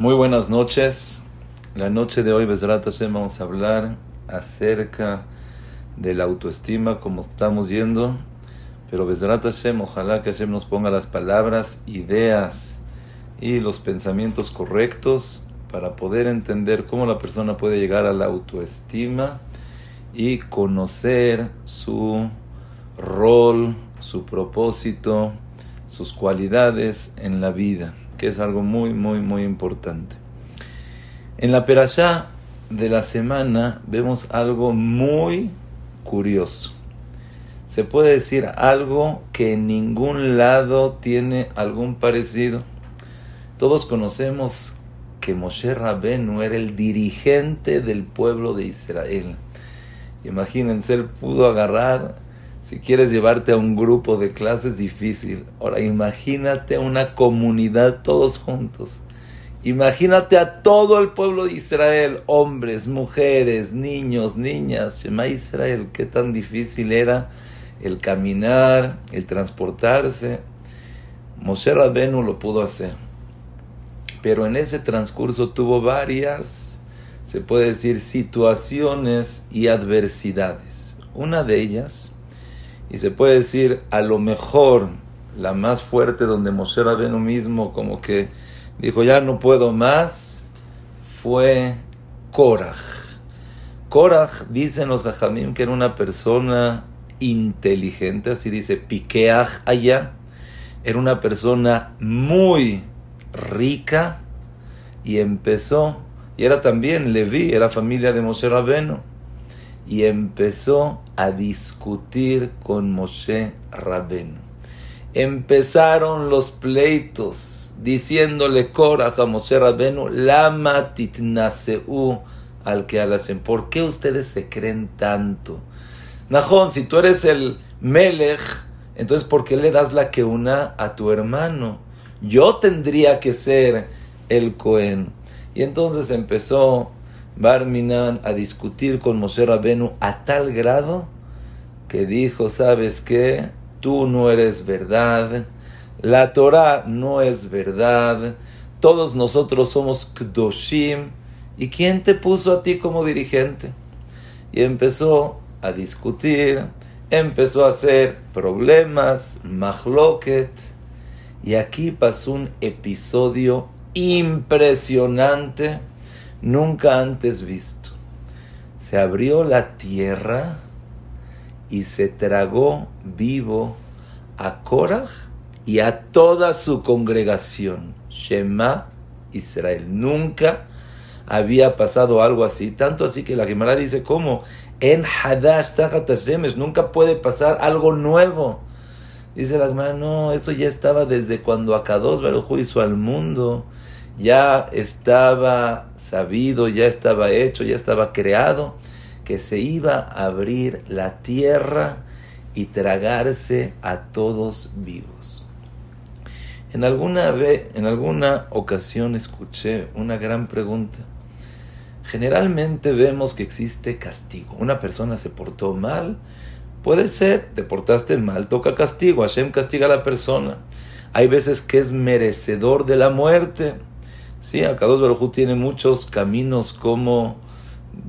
Muy buenas noches. La noche de hoy, Besrat Hashem, vamos a hablar acerca de la autoestima, como estamos yendo. Pero Besrat Hashem, ojalá que Hashem nos ponga las palabras, ideas y los pensamientos correctos para poder entender cómo la persona puede llegar a la autoestima y conocer su rol, su propósito, sus cualidades en la vida que es algo muy, muy, muy importante. En la perashá de la semana vemos algo muy curioso. Se puede decir algo que en ningún lado tiene algún parecido. Todos conocemos que Moshe Rabenu era el dirigente del pueblo de Israel. Imagínense, él pudo agarrar si quieres llevarte a un grupo de clases, difícil. Ahora imagínate una comunidad todos juntos. Imagínate a todo el pueblo de Israel, hombres, mujeres, niños, niñas. Shema Israel, qué tan difícil era el caminar, el transportarse. Moshe Rabenu lo pudo hacer. Pero en ese transcurso tuvo varias, se puede decir, situaciones y adversidades. Una de ellas y se puede decir a lo mejor la más fuerte donde Moshe Rabenu mismo como que dijo ya no puedo más fue Korach. Korach dicen los Jajamim que era una persona inteligente, así dice Pikeach allá, era una persona muy rica y empezó, y era también Levi, era familia de Moshe Rabenu y empezó a discutir con Moshe Rabenu. Empezaron los pleitos, diciéndole Korah a Moshe Rabenu, Lama titnaseu al que Hashem. ¿Por qué ustedes se creen tanto? Najón, si tú eres el Melech, entonces ¿por qué le das la que una a tu hermano? Yo tendría que ser el Cohen. Y entonces empezó Barminan a discutir con Moshe Rabenu a tal grado que dijo, ¿sabes qué? Tú no eres verdad, la Torah no es verdad, todos nosotros somos Kdoshim, ¿y quién te puso a ti como dirigente? Y empezó a discutir, empezó a hacer problemas, mahloket, y aquí pasó un episodio impresionante nunca antes visto. Se abrió la tierra y se tragó vivo a Korah y a toda su congregación. Shema Israel. Nunca había pasado algo así. Tanto así que la Gemara dice, ¿cómo? En Hadash nunca puede pasar algo nuevo. Dice la Gemara, no, eso ya estaba desde cuando Akados Baruj hizo al mundo ya estaba sabido, ya estaba hecho, ya estaba creado, que se iba a abrir la tierra y tragarse a todos vivos. En alguna, vez, en alguna ocasión escuché una gran pregunta. Generalmente vemos que existe castigo. Una persona se portó mal, puede ser, te portaste mal, toca castigo, Hashem castiga a la persona. Hay veces que es merecedor de la muerte Sí, Akadosh Baruj tiene muchos caminos como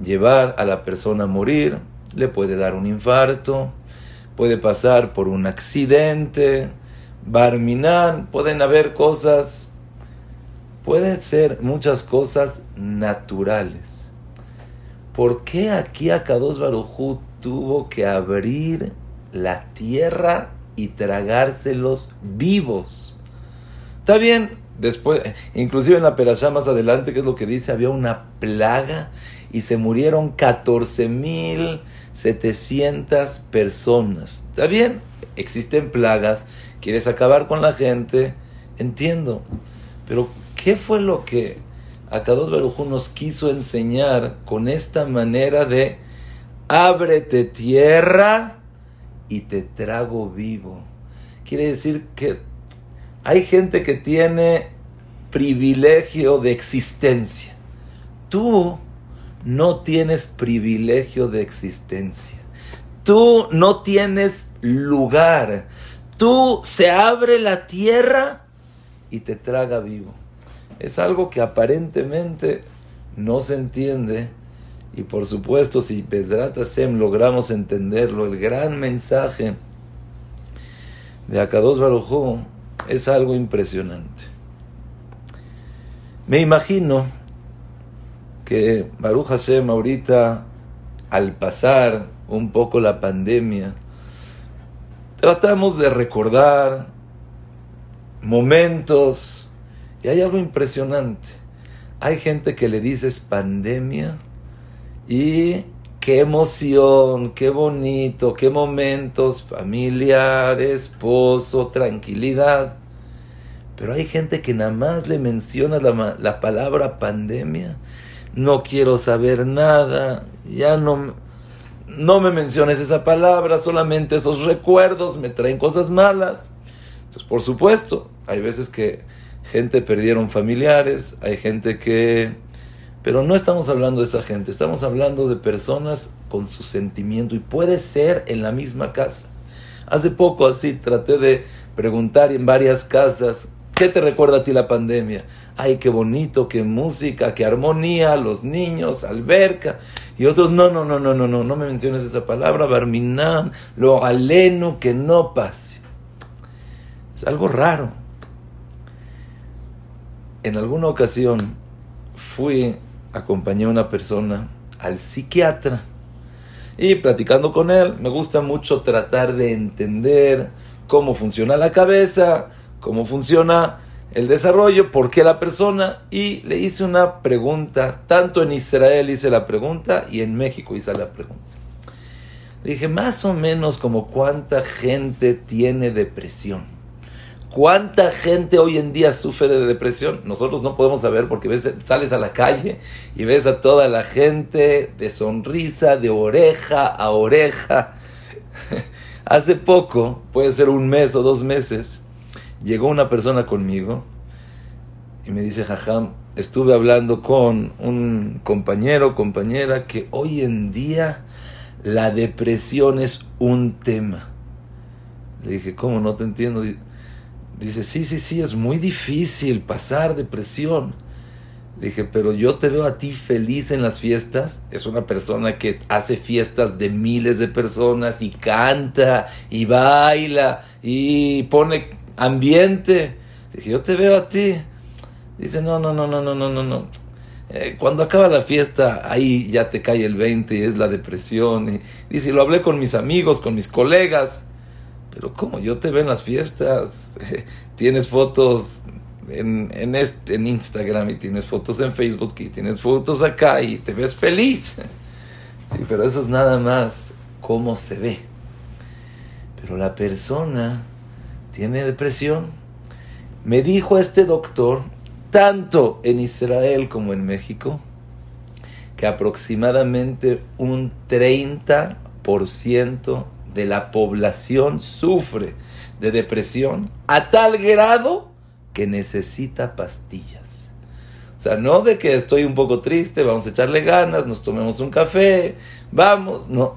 llevar a la persona a morir. Le puede dar un infarto, puede pasar por un accidente, barminar, pueden haber cosas, pueden ser muchas cosas naturales. ¿Por qué aquí Akadosh Baruj tuvo que abrir la tierra y tragárselos vivos? Está bien, Después, inclusive en la perashá más adelante, que es lo que dice, había una plaga y se murieron 14.700 personas. Está bien, existen plagas, quieres acabar con la gente, entiendo. Pero, ¿qué fue lo que Akados Berujú nos quiso enseñar con esta manera de ábrete tierra y te trago vivo? Quiere decir que hay gente que tiene privilegio de existencia. Tú no tienes privilegio de existencia. Tú no tienes lugar. Tú se abre la tierra y te traga vivo. Es algo que aparentemente no se entiende. Y por supuesto, si Bezrat Hashem logramos entenderlo, el gran mensaje de Akados Baruj es algo impresionante. Me imagino que Baruch Hashem ahorita, al pasar un poco la pandemia, tratamos de recordar momentos y hay algo impresionante. Hay gente que le dices pandemia y qué emoción, qué bonito, qué momentos, familiar, esposo, tranquilidad. Pero hay gente que nada más le menciona la, la palabra pandemia. No quiero saber nada, ya no, no me menciones esa palabra, solamente esos recuerdos me traen cosas malas. Entonces, por supuesto, hay veces que gente perdieron familiares, hay gente que... Pero no estamos hablando de esa gente, estamos hablando de personas con su sentimiento y puede ser en la misma casa. Hace poco así traté de preguntar en varias casas, ¿qué te recuerda a ti la pandemia? Ay, qué bonito, qué música, qué armonía, los niños, alberca. Y otros, no, no, no, no, no, no, no me menciones esa palabra, barminam, lo aleno, que no pase. Es algo raro. En alguna ocasión fui, acompañé a una persona al psiquiatra y platicando con él, me gusta mucho tratar de entender cómo funciona la cabeza, cómo funciona el desarrollo, por qué la persona, y le hice una pregunta, tanto en Israel hice la pregunta y en México hice la pregunta. Le dije, más o menos como cuánta gente tiene depresión. ¿Cuánta gente hoy en día sufre de depresión? Nosotros no podemos saber porque ves, sales a la calle y ves a toda la gente de sonrisa, de oreja a oreja. Hace poco, puede ser un mes o dos meses, llegó una persona conmigo y me dice, Jajam, estuve hablando con un compañero, compañera, que hoy en día la depresión es un tema. Le dije, ¿cómo? No te entiendo. Dice, sí, sí, sí, es muy difícil pasar depresión. Dije, pero yo te veo a ti feliz en las fiestas. Es una persona que hace fiestas de miles de personas y canta y baila y pone ambiente. Dije, yo te veo a ti. Dice, no, no, no, no, no, no, no, no. Eh, cuando acaba la fiesta, ahí ya te cae el 20 y es la depresión. Y dice, lo hablé con mis amigos, con mis colegas. Pero como yo te veo en las fiestas, tienes fotos en, en, en Instagram y tienes fotos en Facebook y tienes fotos acá y te ves feliz. Sí, pero eso es nada más cómo se ve. Pero la persona tiene depresión. Me dijo este doctor, tanto en Israel como en México, que aproximadamente un 30% de la población sufre de depresión a tal grado que necesita pastillas. O sea, no de que estoy un poco triste, vamos a echarle ganas, nos tomemos un café, vamos, no.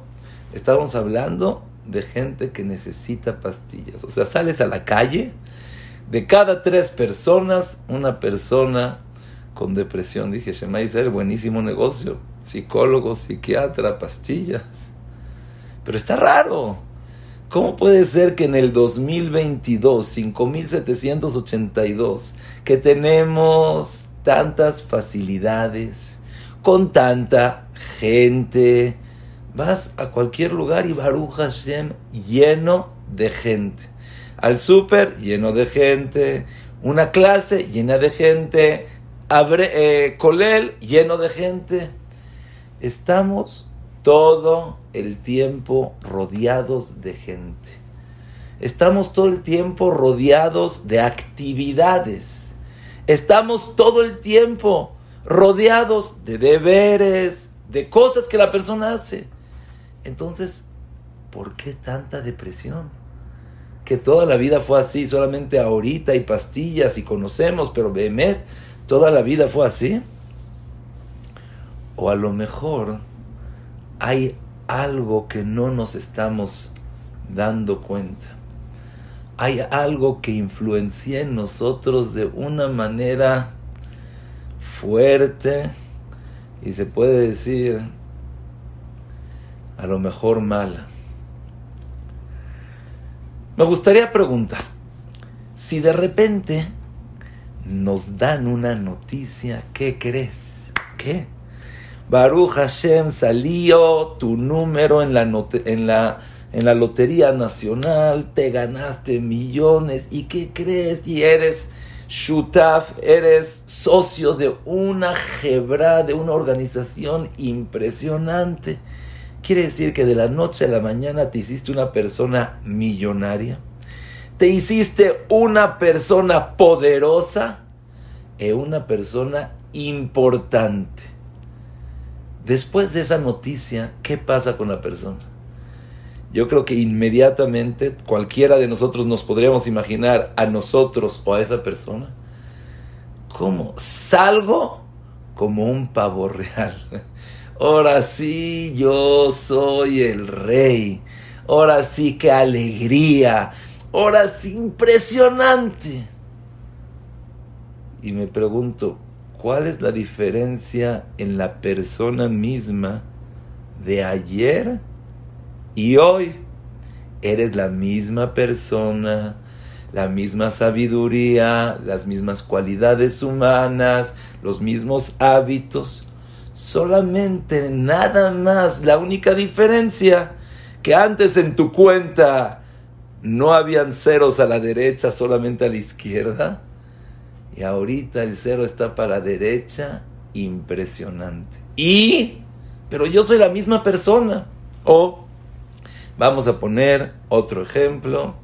Estamos hablando de gente que necesita pastillas. O sea, sales a la calle, de cada tres personas, una persona con depresión. Dije, Shemay ser buenísimo negocio. Psicólogo, psiquiatra, pastillas. Pero está raro. ¿Cómo puede ser que en el 2022, 5782, que tenemos tantas facilidades, con tanta gente, vas a cualquier lugar y Baruch Hashem lleno de gente? Al súper lleno de gente, una clase llena de gente, eh, colel lleno de gente. Estamos todo el tiempo rodeados de gente. Estamos todo el tiempo rodeados de actividades. Estamos todo el tiempo rodeados de deberes, de cosas que la persona hace. Entonces, ¿por qué tanta depresión? Que toda la vida fue así, solamente ahorita hay pastillas y conocemos, pero Behemet, toda la vida fue así. O a lo mejor hay algo que no nos estamos dando cuenta. Hay algo que influencia en nosotros de una manera fuerte y se puede decir a lo mejor mala. Me gustaría preguntar, si de repente nos dan una noticia, ¿qué crees? ¿Qué? Baruch Hashem salió tu número en la, en la, en la Lotería Nacional, te ganaste millones y ¿qué crees? Y eres Shutaf, eres socio de una jebra, de una organización impresionante. Quiere decir que de la noche a la mañana te hiciste una persona millonaria, te hiciste una persona poderosa e una persona importante. Después de esa noticia, ¿qué pasa con la persona? Yo creo que inmediatamente cualquiera de nosotros nos podríamos imaginar a nosotros o a esa persona. ¿Cómo? Salgo como un pavo real. Ahora sí, yo soy el rey. Ahora sí, qué alegría. Ahora sí, impresionante. Y me pregunto, ¿cuál es la diferencia en la persona misma de ayer? Y hoy eres la misma persona, la misma sabiduría, las mismas cualidades humanas, los mismos hábitos. Solamente nada más, la única diferencia que antes en tu cuenta no habían ceros a la derecha, solamente a la izquierda. Y ahorita el cero está para derecha, impresionante. Y, pero yo soy la misma persona. O Vamos a poner otro ejemplo.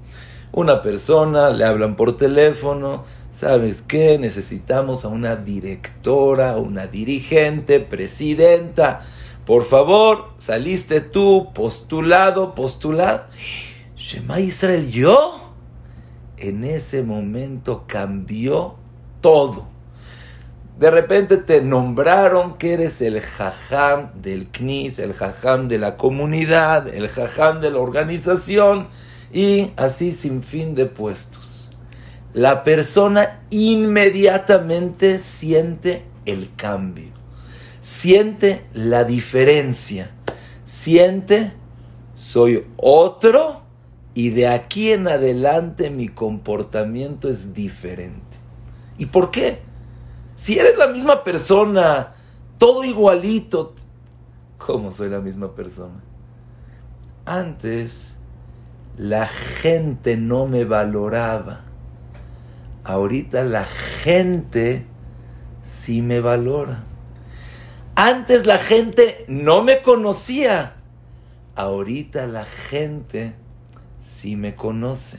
Una persona, le hablan por teléfono, ¿sabes qué? Necesitamos a una directora, una dirigente, presidenta. Por favor, saliste tú, postulado, postulado. Shema Israel, yo. En ese momento cambió todo de repente te nombraron que eres el jajam del CNIS, el jajam de la comunidad, el jajam de la organización y así sin fin de puestos. La persona inmediatamente siente el cambio, siente la diferencia, siente soy otro y de aquí en adelante mi comportamiento es diferente. ¿Y por qué? Si eres la misma persona, todo igualito, ¿cómo soy la misma persona? Antes la gente no me valoraba. Ahorita la gente sí me valora. Antes la gente no me conocía. Ahorita la gente sí me conoce.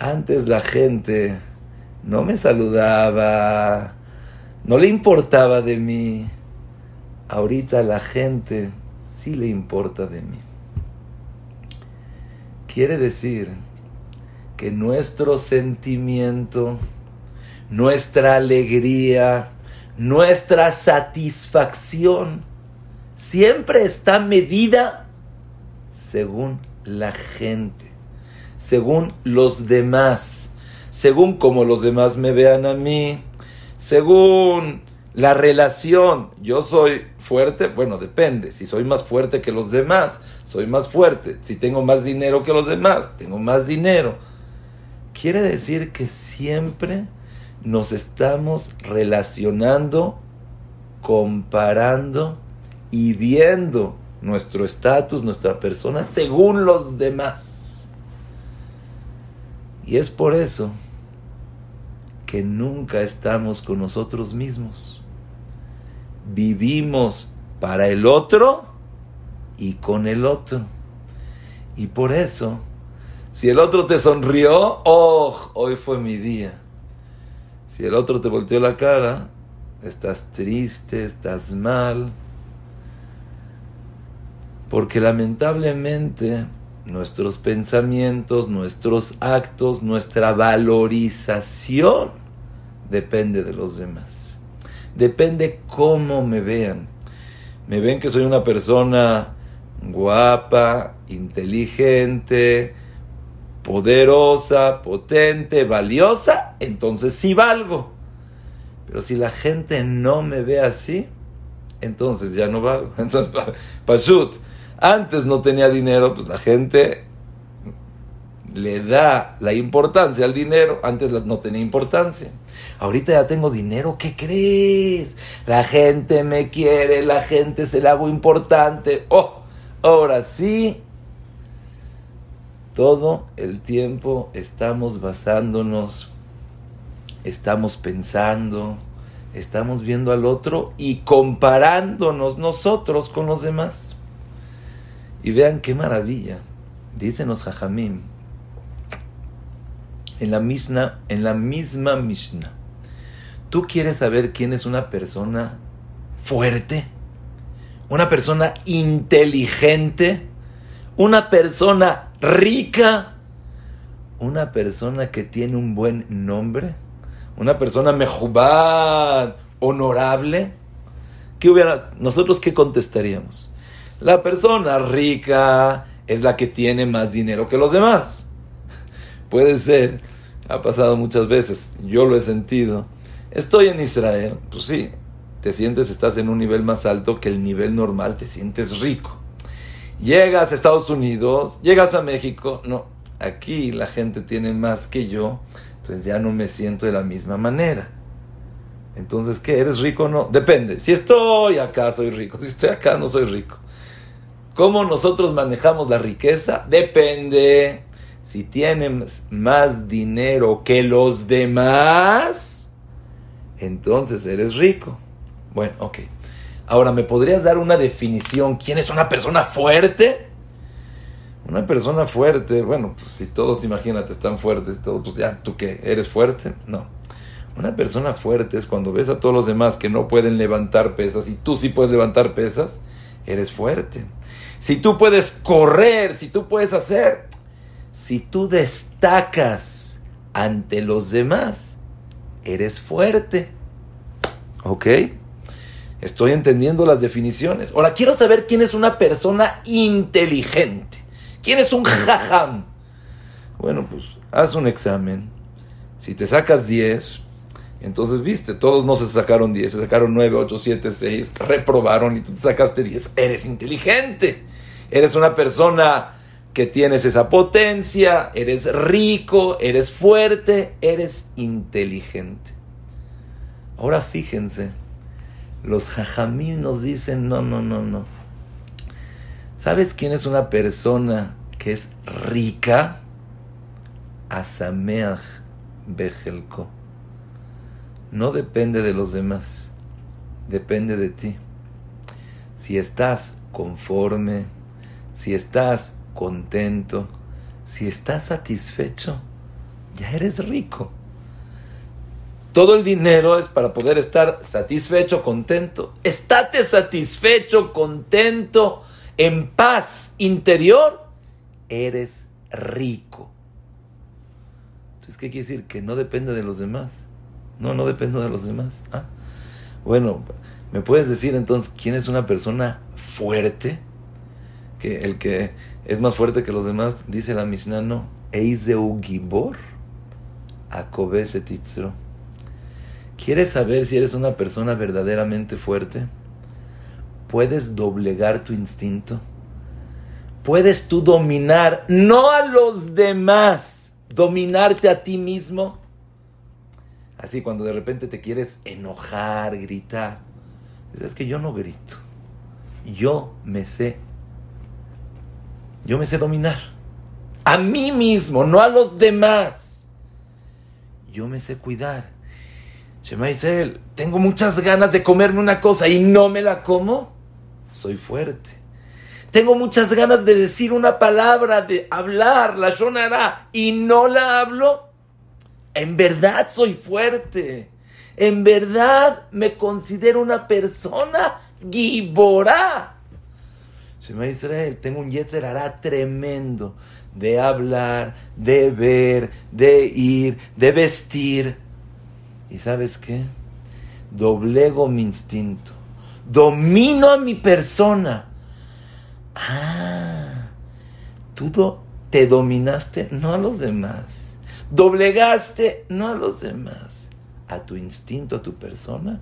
Antes la gente no me saludaba, no le importaba de mí. Ahorita la gente sí le importa de mí. Quiere decir que nuestro sentimiento, nuestra alegría, nuestra satisfacción siempre está medida según la gente, según los demás según como los demás me vean a mí, según la relación. Yo soy fuerte, bueno, depende. Si soy más fuerte que los demás, soy más fuerte. Si tengo más dinero que los demás, tengo más dinero. Quiere decir que siempre nos estamos relacionando, comparando y viendo nuestro estatus, nuestra persona, según los demás. Y es por eso que nunca estamos con nosotros mismos. Vivimos para el otro y con el otro. Y por eso, si el otro te sonrió, oh, hoy fue mi día. Si el otro te volteó la cara, estás triste, estás mal. Porque lamentablemente nuestros pensamientos, nuestros actos, nuestra valorización depende de los demás. Depende cómo me vean. Me ven que soy una persona guapa, inteligente, poderosa, potente, valiosa, entonces sí valgo. Pero si la gente no me ve así, entonces ya no valgo. Entonces, Pashut, antes no tenía dinero, pues la gente le da la importancia al dinero, antes no tenía importancia. Ahorita ya tengo dinero, ¿qué crees? La gente me quiere, la gente se la hago importante. Oh, ahora sí, todo el tiempo estamos basándonos, estamos pensando, estamos viendo al otro y comparándonos nosotros con los demás. Y vean qué maravilla, dicen los jajamim, en la misma, en la misma Mishnah. ¿Tú quieres saber quién es una persona fuerte? ¿Una persona inteligente? ¿Una persona rica? ¿Una persona que tiene un buen nombre? ¿Una persona mejubad, honorable? ¿Qué hubiera, ¿Nosotros qué contestaríamos? La persona rica es la que tiene más dinero que los demás. Puede ser ha pasado muchas veces, yo lo he sentido. Estoy en Israel, pues sí, te sientes, estás en un nivel más alto que el nivel normal, te sientes rico. Llegas a Estados Unidos, llegas a México, no, aquí la gente tiene más que yo, entonces ya no me siento de la misma manera. Entonces, ¿qué? ¿Eres rico o no? Depende. Si estoy acá, soy rico. Si estoy acá, no soy rico. ¿Cómo nosotros manejamos la riqueza? Depende. Si tienes más dinero que los demás, entonces eres rico. Bueno, ok. Ahora, ¿me podrías dar una definición? ¿Quién es una persona fuerte? Una persona fuerte, bueno, pues si todos, imagínate, están fuertes, todos, pues ya, ¿tú qué? ¿Eres fuerte? No. Una persona fuerte es cuando ves a todos los demás que no pueden levantar pesas y tú sí puedes levantar pesas, eres fuerte. Si tú puedes correr, si tú puedes hacer, si tú destacas ante los demás, eres fuerte. ¿Ok? Estoy entendiendo las definiciones. Ahora quiero saber quién es una persona inteligente. ¿Quién es un jajam? Bueno, pues haz un examen. Si te sacas 10, entonces viste, todos no se sacaron 10, se sacaron 9, 8, 7, 6, reprobaron y tú te sacaste 10. Eres inteligente. Eres una persona que tienes esa potencia, eres rico, eres fuerte, eres inteligente. Ahora fíjense, los jajamim nos dicen, no, no, no, no. ¿Sabes quién es una persona que es rica? Asameach Bejelko. No depende de los demás, depende de ti. Si estás conforme, si estás contento, si estás satisfecho, ya eres rico. Todo el dinero es para poder estar satisfecho, contento. Estate satisfecho, contento, en paz interior, eres rico. Entonces, ¿qué quiere decir? Que no depende de los demás. No, no dependo de los demás. Ah, bueno, ¿me puedes decir entonces quién es una persona fuerte? Que el que es más fuerte que los demás, dice la Mishnah, no. Eiseu Gibor ¿Quieres saber si eres una persona verdaderamente fuerte? ¿Puedes doblegar tu instinto? ¿Puedes tú dominar, no a los demás, dominarte a ti mismo? Así cuando de repente te quieres enojar, gritar. Es que yo no grito. Yo me sé yo me sé dominar. A mí mismo, no a los demás. Yo me sé cuidar. Shema Israel, tengo muchas ganas de comerme una cosa y no me la como. Soy fuerte. Tengo muchas ganas de decir una palabra, de hablar, la shonara, y no la hablo. En verdad soy fuerte. En verdad me considero una persona giborá. Shema Israel, tengo un Yetzer tremendo de hablar, de ver, de ir, de vestir. ¿Y sabes qué? Doblego mi instinto. Domino a mi persona. Ah, tú te dominaste, no a los demás. Doblegaste, no a los demás. a tu instinto, a tu persona,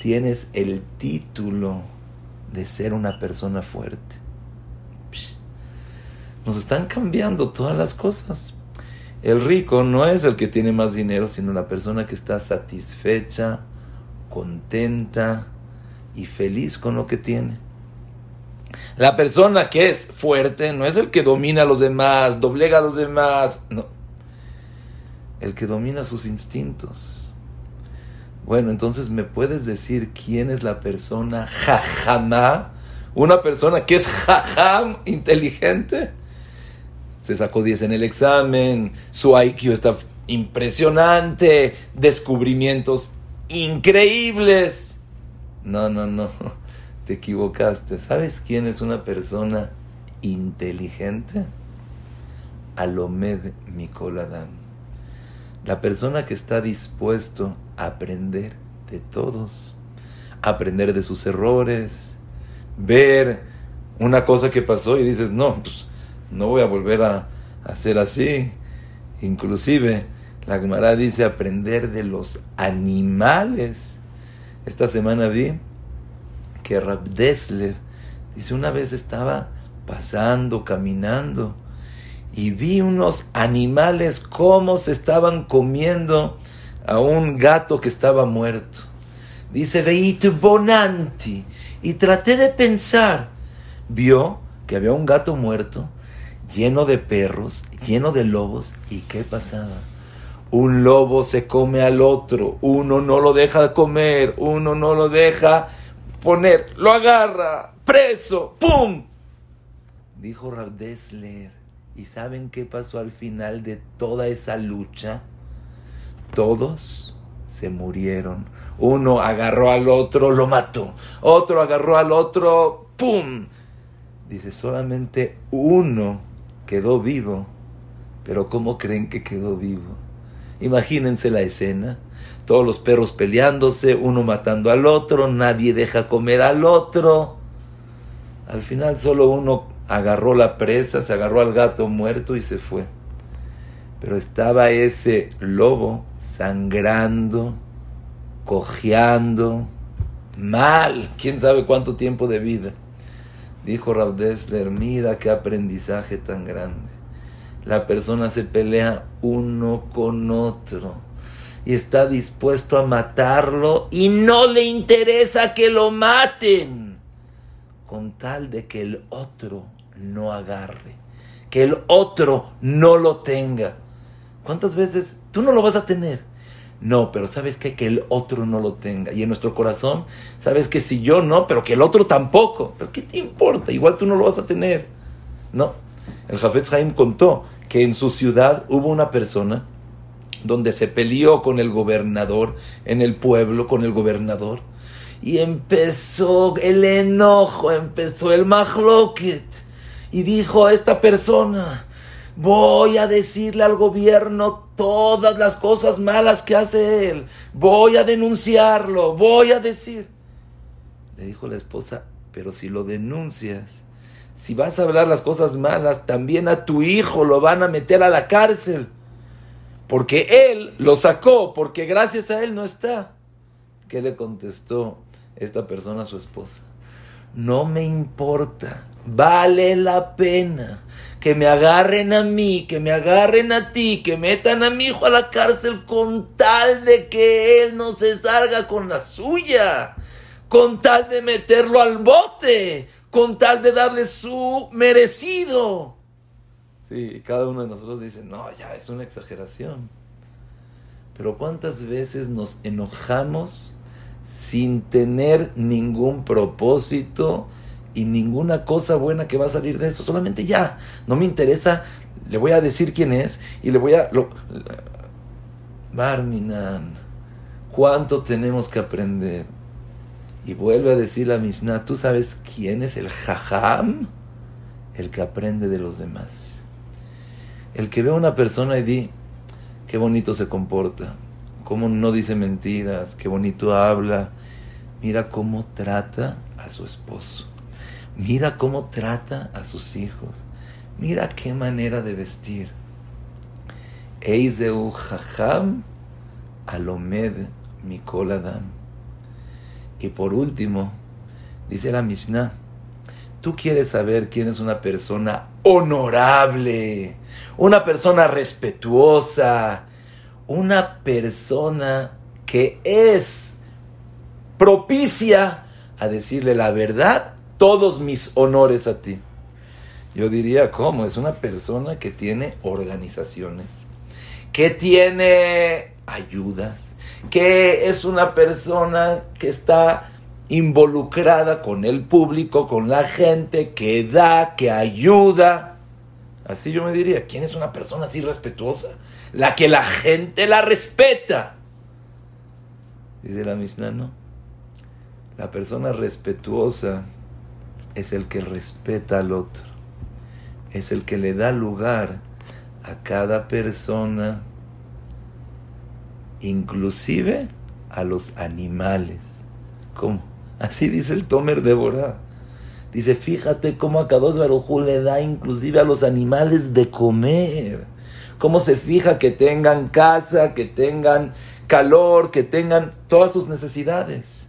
tienes el título de ser una persona fuerte. Nos están cambiando todas las cosas. El rico no es el que tiene más dinero, sino la persona que está satisfecha, contenta y feliz con lo que tiene. La persona que es fuerte no es el que domina a los demás, doblega a los demás, no. El que domina sus instintos. Bueno, entonces me puedes decir quién es la persona jajamá, una persona que es jajam, inteligente. Se sacó 10 en el examen, su IQ está impresionante, descubrimientos increíbles. No, no, no, te equivocaste. ¿Sabes quién es una persona inteligente? Alomed Mikoladam. La persona que está dispuesto a aprender de todos, aprender de sus errores, ver una cosa que pasó y dices, no, pues no voy a volver a hacer así. Inclusive, la Gemara dice aprender de los animales. Esta semana vi que Rab Dessler dice una vez estaba pasando, caminando y vi unos animales cómo se estaban comiendo a un gato que estaba muerto. Dice, veí bonanti. Y traté de pensar. Vio que había un gato muerto, lleno de perros, lleno de lobos. ¿Y qué pasaba? Un lobo se come al otro, uno no lo deja comer, uno no lo deja poner, lo agarra, preso, ¡pum! Dijo Rabdesler. ¿Y saben qué pasó al final de toda esa lucha? Todos se murieron. Uno agarró al otro, lo mató. Otro agarró al otro, ¡pum! Dice, solamente uno quedó vivo. Pero ¿cómo creen que quedó vivo? Imagínense la escena. Todos los perros peleándose, uno matando al otro, nadie deja comer al otro. Al final solo uno agarró la presa, se agarró al gato muerto y se fue. Pero estaba ese lobo sangrando, cojeando, mal, quién sabe cuánto tiempo de vida. Dijo Rabdesler, mira qué aprendizaje tan grande. La persona se pelea uno con otro y está dispuesto a matarlo y no le interesa que lo maten con tal de que el otro no agarre, que el otro no lo tenga. ¿Cuántas veces tú no lo vas a tener? No, pero sabes que que el otro no lo tenga. Y en nuestro corazón, sabes que si yo no, pero que el otro tampoco. Pero ¿qué te importa? Igual tú no lo vas a tener. No. El Jafetz Haim contó que en su ciudad hubo una persona donde se peleó con el gobernador, en el pueblo con el gobernador. Y empezó el enojo, empezó el mahloket. Y dijo a esta persona, Voy a decirle al gobierno todas las cosas malas que hace él. Voy a denunciarlo. Voy a decir. Le dijo la esposa, pero si lo denuncias, si vas a hablar las cosas malas, también a tu hijo lo van a meter a la cárcel. Porque él lo sacó, porque gracias a él no está. ¿Qué le contestó esta persona a su esposa? No me importa, vale la pena que me agarren a mí, que me agarren a ti, que metan a mi hijo a la cárcel con tal de que él no se salga con la suya, con tal de meterlo al bote, con tal de darle su merecido. Sí, cada uno de nosotros dice, no, ya es una exageración. Pero ¿cuántas veces nos enojamos sin tener ningún propósito? Y ninguna cosa buena que va a salir de eso. Solamente ya, no me interesa, le voy a decir quién es y le voy a... Lo, Barminan, ¿cuánto tenemos que aprender? Y vuelve a decir la Mishnah, ¿tú sabes quién es el jajam? El que aprende de los demás. El que ve a una persona y di, qué bonito se comporta, cómo no dice mentiras, qué bonito habla, mira cómo trata a su esposo Mira cómo trata a sus hijos. Mira qué manera de vestir. Eiseu Jajam alomed mikol adam. Y por último, dice la Mishnah, tú quieres saber quién es una persona honorable, una persona respetuosa, una persona que es propicia a decirle la verdad, todos mis honores a ti. Yo diría, ¿cómo? Es una persona que tiene organizaciones, que tiene ayudas, que es una persona que está involucrada con el público, con la gente, que da, que ayuda. Así yo me diría, ¿quién es una persona así respetuosa? La que la gente la respeta. Dice la Mishnah, no. La persona respetuosa es el que respeta al otro. Es el que le da lugar a cada persona, inclusive a los animales. ¿Cómo? Así dice el Tomer de Borá. Dice, fíjate cómo a Kadosh Barujú le da inclusive a los animales de comer. Cómo se fija que tengan casa, que tengan calor, que tengan todas sus necesidades.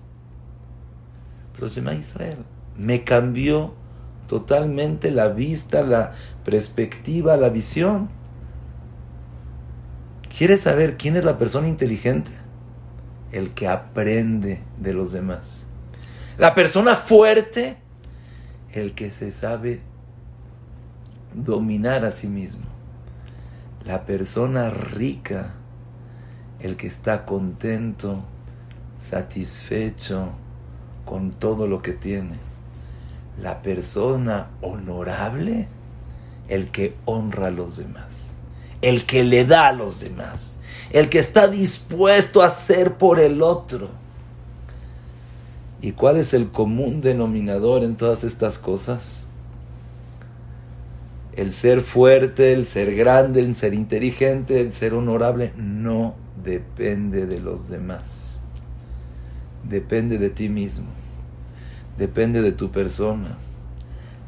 Pero Israel me cambió totalmente la vista, la perspectiva, la visión. ¿Quieres saber quién es la persona inteligente? El que aprende de los demás. La persona fuerte, el que se sabe dominar a sí mismo. La persona rica, el que está contento, satisfecho con todo lo que tiene. La persona honorable, el que honra a los demás, el que le da a los demás, el que está dispuesto a hacer por el otro ¿Y cuál es el común denominador en todas estas cosas? El ser fuerte, el ser grande, el ser inteligente, el ser honorable, no depende de los demás. Depende de ti mismo. Depende de tu persona.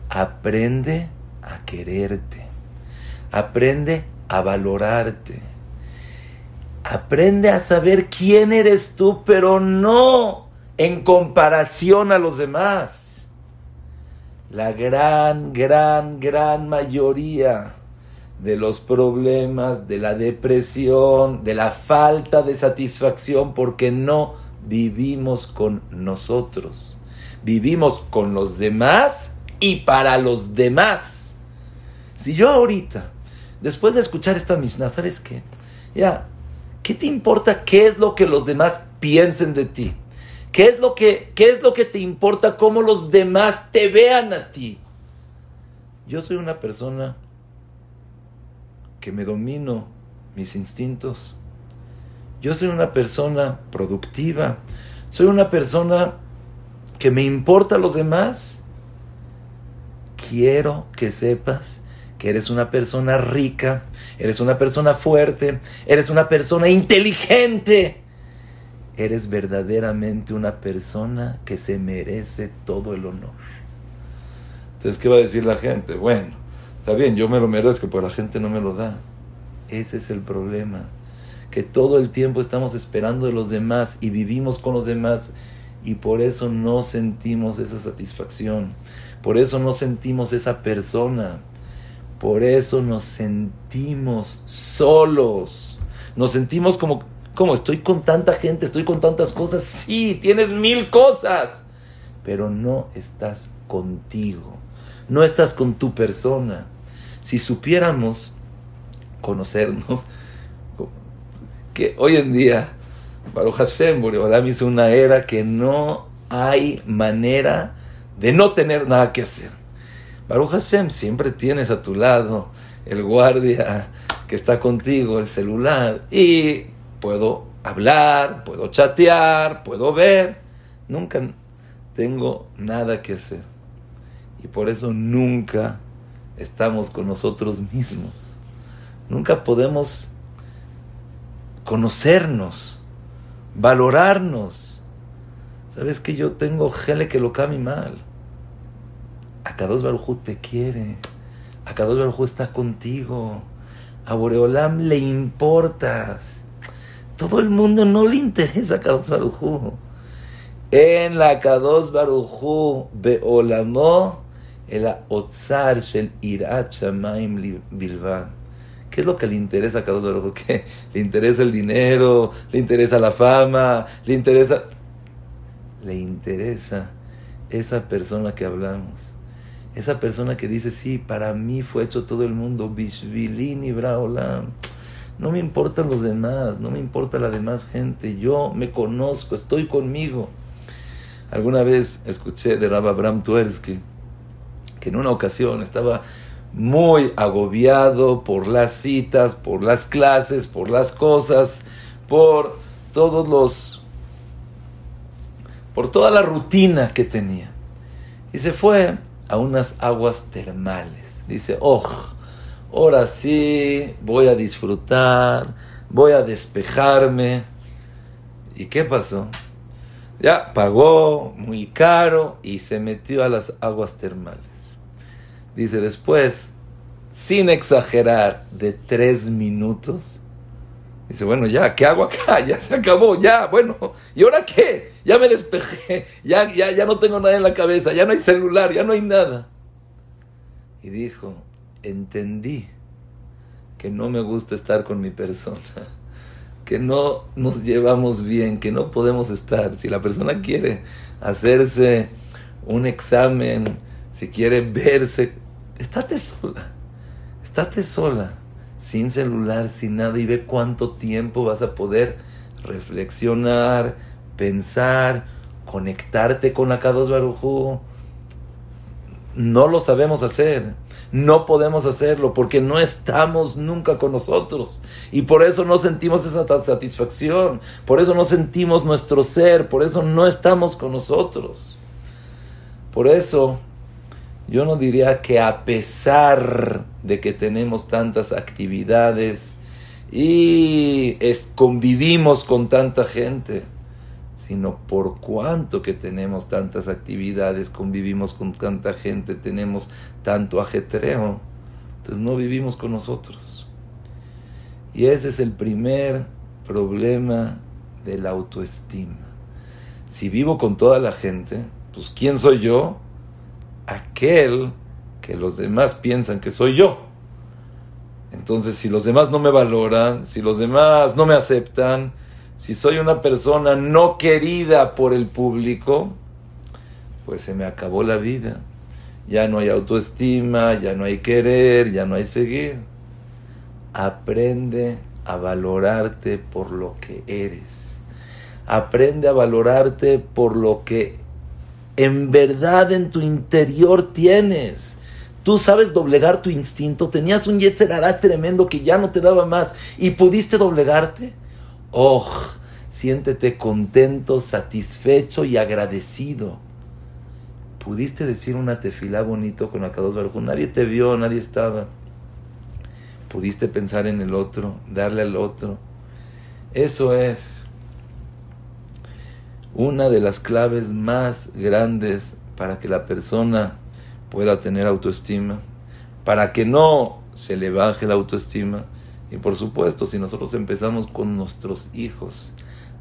Aprende a quererte. Aprende a valorarte. Aprende a saber quién eres tú, pero no en comparación a los demás. La gran, gran, gran mayoría de los problemas, de la depresión, de la falta de satisfacción, porque no vivimos con nosotros. Vivimos con los demás y para los demás. Si yo ahorita, después de escuchar esta Mishnah, ¿sabes qué? Ya, ¿qué te importa qué es lo que los demás piensen de ti? ¿Qué es lo que, qué es lo que te importa cómo los demás te vean a ti? Yo soy una persona que me domino mis instintos. Yo soy una persona productiva. Soy una persona que me importa a los demás. Quiero que sepas que eres una persona rica, eres una persona fuerte, eres una persona inteligente eres verdaderamente una persona que se merece todo el honor. Entonces, ¿qué va a decir la gente? Bueno, está bien, yo me lo merezco, pero la gente no me lo da. Ese es el problema. Que todo el tiempo estamos esperando de los demás y vivimos con los demás y por eso no sentimos esa satisfacción. Por eso no sentimos esa persona. Por eso nos sentimos solos. Nos sentimos como ¿Cómo? Estoy con tanta gente, estoy con tantas cosas. Sí, tienes mil cosas, pero no estás contigo, no estás con tu persona. Si supiéramos conocernos, que hoy en día, Baruch Hashem, Boreolam hizo una era que no hay manera de no tener nada que hacer. Baruch Hashem, siempre tienes a tu lado el guardia que está contigo, el celular, y puedo hablar, puedo chatear, puedo ver. Nunca tengo nada que hacer. Y por eso nunca estamos con nosotros mismos. Nunca podemos conocernos, valorarnos. ¿Sabes que yo tengo gele que lo cami mal? Akados Barujú te quiere. Akados Barujú está contigo. A Boreolam le importas Todo el mundo no le interesa a Kadosh Barujú. En la Kadosh Barujú, Beolamo, el Otzar Shel Irat Shamaim Bilvan. ¿Qué es lo que le interesa a Kadosh Barujú? ¿Qué? ¿Le interesa el dinero? ¿Le interesa la fama? ¿Le interesa...? Le interesa esa persona que hablamos. Esa persona que dice, sí, para mí fue hecho todo el mundo, Bishvilini Braolam. No me importan los demás, no me importa la demás gente. Yo me conozco, estoy conmigo. Alguna vez escuché de Rabbi Abraham Tversky que en una ocasión estaba muy agobiado por las citas, por las clases, por las cosas, por todos los por toda la rutina que tenía. Y se fue a unas aguas termales. Dice, oh, ahora sí voy a disfrutar, voy a despejarme. ¿Y qué pasó? Ya pagó muy caro y se metió a las aguas termales. Dice después, sin exagerar, de tres minutos. Dice, bueno, ya, ¿qué hago acá? Ya se acabó, ya, bueno, ¿y ahora qué? Ya me despejé, ya, ya, ya no tengo nada en la cabeza, ya no hay celular, ya no hay nada. Y dijo, entendí que no me gusta estar con mi persona, que no nos llevamos bien, que no podemos estar. Si la persona quiere hacerse un examen, si quiere verse, estate sola, estate sola, sin celular, sin nada, y ve cuánto tiempo vas a poder reflexionar, pensar, conectarte con la Kadosh Barujú no lo sabemos hacer, no podemos hacerlo porque no estamos nunca con nosotros. Y por eso no sentimos esa satisfacción, por eso no sentimos nuestro ser, por eso no estamos con nosotros. Por eso yo no diría que a pesar de que tenemos tantas actividades y convivimos con tanta gente, sino por cuanto que tenemos tantas actividades, convivimos con tanta gente, tenemos tanto ajetreo, entonces no vivimos con nosotros. Y ese es el primer problema de la autoestima. Si vivo con toda la gente, pues ¿quién soy yo? Aquel que los demás piensan que soy yo. Entonces, si los demás no me valoran, si los demás no me aceptan, si soy una persona no querida por el público, pues se me acabó la vida. Ya no hay autoestima, ya no hay querer, ya no hay seguir. Aprende a valorarte por lo que eres. Aprende a valorarte por lo que en verdad en tu interior tienes. Tú sabes doblegar tu instinto. Tenías un Yetzer tremendo que ya no te daba más y pudiste doblegarte. Oh, siéntete contento, satisfecho y agradecido. Pudiste decir una tefilá bonito con Akados Baruj Nadie te vio, nadie estaba. Pudiste pensar en el otro, darle al otro. Eso es una de las claves más grandes para que la persona pueda tener autoestima, para que no se le baje la autoestima, y por supuesto, si nosotros empezamos con nuestros hijos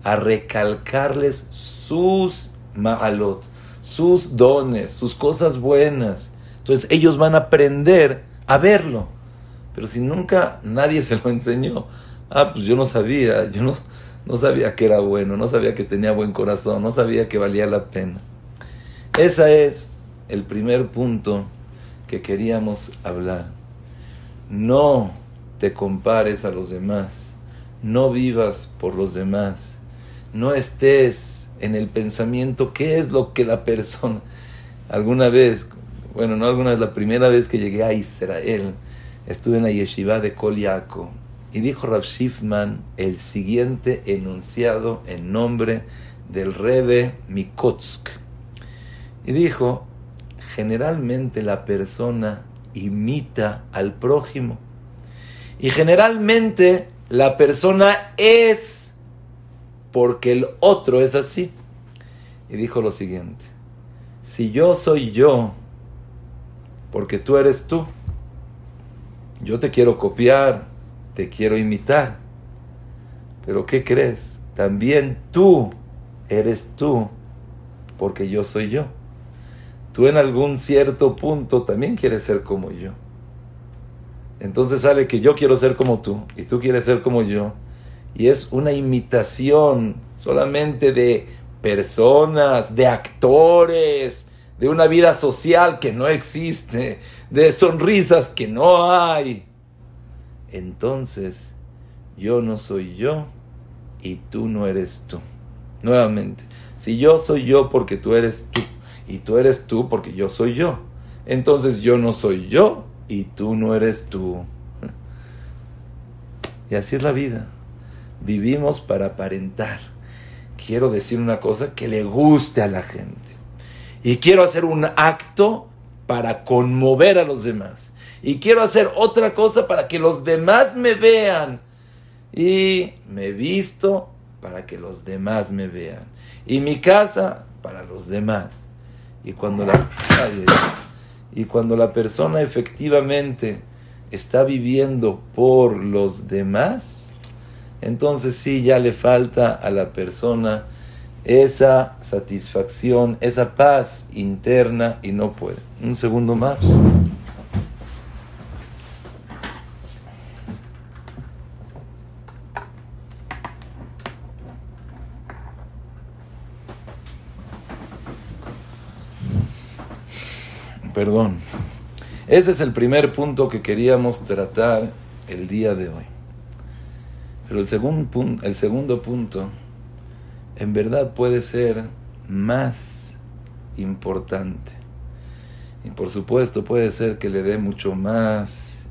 a recalcarles sus ma'alot, sus dones, sus cosas buenas, entonces ellos van a aprender a verlo. Pero si nunca nadie se lo enseñó, ah, pues yo no sabía, yo no, no sabía que era bueno, no sabía que tenía buen corazón, no sabía que valía la pena. Ese es el primer punto que queríamos hablar. No te compares a los demás, no vivas por los demás, no estés en el pensamiento qué es lo que la persona alguna vez, bueno, no alguna vez, la primera vez que llegué a Israel, estuve en la yeshiva de Koliako y dijo Rav el siguiente enunciado en nombre del Rebe Mikotsk. Y dijo, generalmente la persona imita al prójimo y generalmente la persona es porque el otro es así. Y dijo lo siguiente, si yo soy yo, porque tú eres tú, yo te quiero copiar, te quiero imitar. Pero ¿qué crees? También tú eres tú, porque yo soy yo. Tú en algún cierto punto también quieres ser como yo. Entonces sale que yo quiero ser como tú y tú quieres ser como yo. Y es una imitación solamente de personas, de actores, de una vida social que no existe, de sonrisas que no hay. Entonces, yo no soy yo y tú no eres tú. Nuevamente, si yo soy yo porque tú eres tú y tú eres tú porque yo soy yo, entonces yo no soy yo y tú no eres tú. Y así es la vida. Vivimos para aparentar. Quiero decir una cosa que le guste a la gente. Y quiero hacer un acto para conmover a los demás. Y quiero hacer otra cosa para que los demás me vean. Y me visto para que los demás me vean. Y mi casa para los demás. Y cuando la, y cuando la persona efectivamente está viviendo por los demás, entonces sí ya le falta a la persona esa satisfacción, esa paz interna y no puede. Un segundo más. Perdón. Ese es el primer punto que queríamos tratar el día de hoy. Pero el segundo, el segundo punto en verdad puede ser más importante. Y por supuesto puede ser que le dé mucho más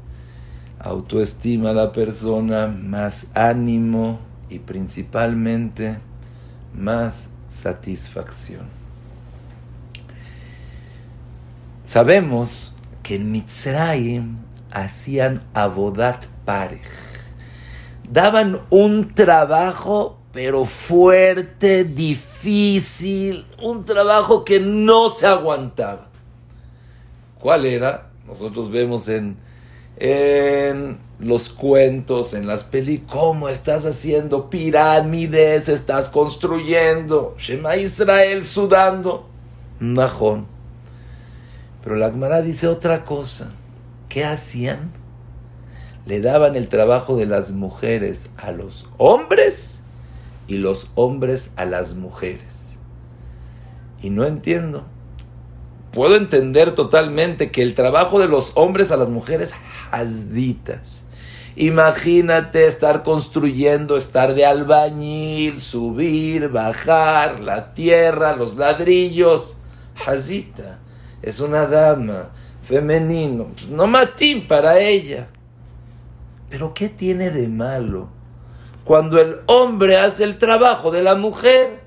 autoestima a la persona, más ánimo y principalmente más satisfacción. Sabemos que en Mitzrayim hacían abodat parej. Daban un trabajo pero fuerte, difícil, un trabajo que no se aguantaba. ¿Cuál era? Nosotros vemos en, en los cuentos, en las películas, cómo estás haciendo pirámides, estás construyendo, Shema Israel sudando, Najón. Pero la Agmará dice otra cosa. ¿Qué hacían? Le daban el trabajo de las mujeres a los hombres y los hombres a las mujeres. Y no entiendo. Puedo entender totalmente que el trabajo de los hombres a las mujeres, hasditas. Imagínate estar construyendo, estar de albañil, subir, bajar, la tierra, los ladrillos. Hazita, es una dama, femenino, no matín para ella. Pero ¿qué tiene de malo? cuando el hombre hace el trabajo de la mujer,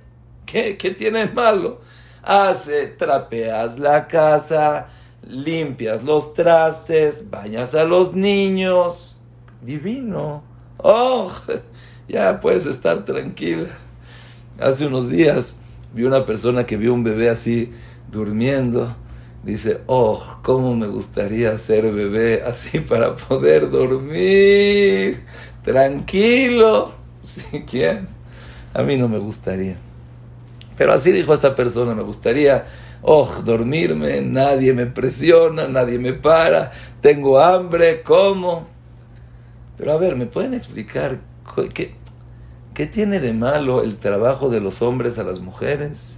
¿qué, qué tiene malo? Hace, trapeas la casa, limpias los trastes, bañas a los niños. Divino. Oh, ya puedes estar tranquila. Hace unos días vi una persona que vio un bebé así durmiendo. Dice, oh, cómo me gustaría ser bebé así para poder dormir tranquilo. ¿Quién? A mí no me gustaría. Pero así dijo esta persona, me gustaría, oh, dormirme, nadie me presiona, nadie me para, tengo hambre, ¿cómo? Pero a ver, ¿me pueden explicar qué, qué tiene de malo el trabajo de los hombres a las mujeres?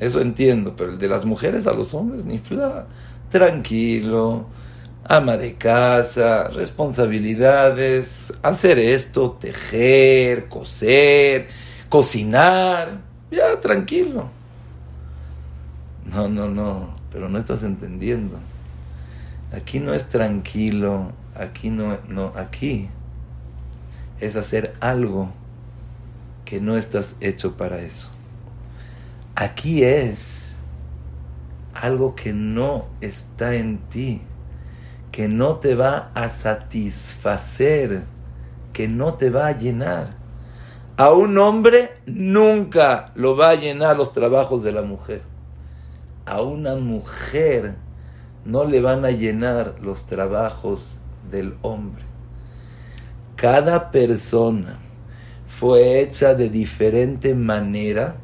Eso entiendo, pero el de las mujeres a los hombres, ni fla. Tranquilo, ama de casa, responsabilidades, hacer esto, tejer, coser, cocinar, ya tranquilo. No, no, no, pero no estás entendiendo. Aquí no es tranquilo, aquí no, no, aquí es hacer algo que no estás hecho para eso. Aquí es algo que no está en ti que no te va a satisfacer, que no te va a llenar. A un hombre nunca lo va a llenar los trabajos de la mujer. A una mujer no le van a llenar los trabajos del hombre. Cada persona fue hecha de diferente manera.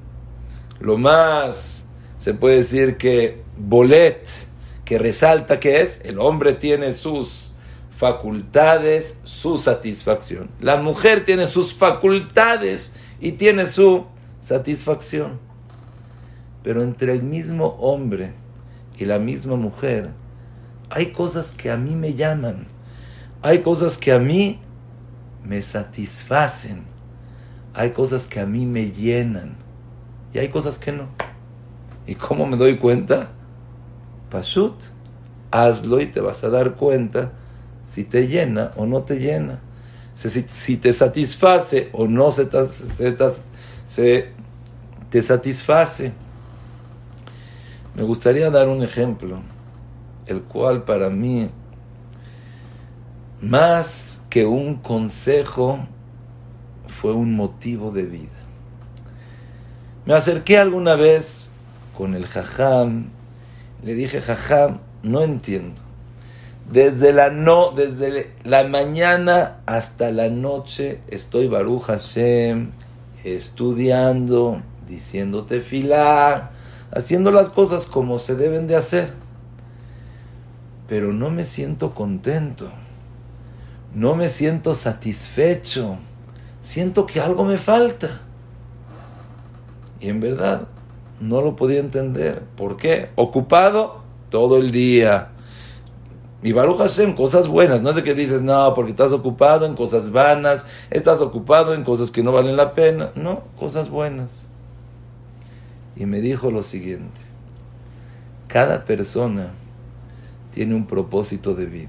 Lo más se puede decir que bolet, que resalta que es, el hombre tiene sus facultades, su satisfacción. La mujer tiene sus facultades y tiene su satisfacción. Pero entre el mismo hombre y la misma mujer hay cosas que a mí me llaman, hay cosas que a mí me satisfacen, hay cosas que a mí me llenan y hay cosas que no. ¿Y cómo me doy cuenta? Pashut, hazlo y te vas a dar cuenta si te llena o no te llena, si, te satisface o no se te satisface. Me gustaría dar un ejemplo, el cual para mí, más que un consejo, fue un motivo de vida. Me acerqué alguna vez con el jajam, le dije, jajam, no entiendo. Desde la, no, desde la mañana hasta la noche estoy Baruch Hashem estudiando, diciéndote filá, haciendo las cosas como se deben de hacer. Pero no me siento contento, no me siento satisfecho, siento que algo me falta. Y en verdad no lo podía entender. ¿Por qué? Ocupado todo el día. Y Baruch Hashem, cosas buenas. No es de que dices, no, porque estás ocupado en cosas vanas, estás ocupado en cosas que no valen la pena. No, cosas buenas y me dijo lo siguiente, cada persona tiene un propósito de vida.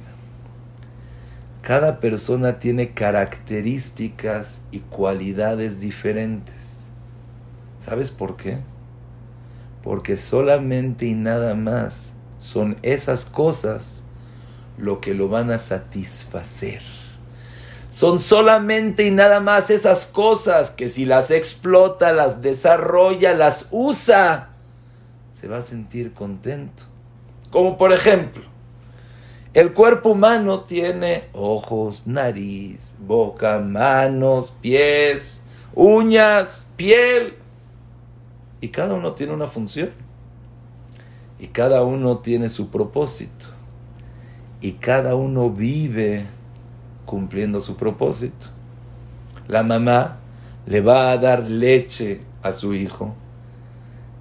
Cada persona tiene características y cualidades diferentes. ¿Sabes por qué? Porque solamente y nada más son esas cosas lo que lo van a satisfacer. Son solamente y nada más esas cosas que si las explota, las desarrolla, las usa, se va a sentir contento. Como por ejemplo, el cuerpo humano tiene ojos, nariz, boca, manos, pies, uñas, piel. Y cada uno tiene una función. Y cada uno tiene su propósito. Y cada uno vive cumpliendo su propósito. La mamá le va a dar leche a su hijo.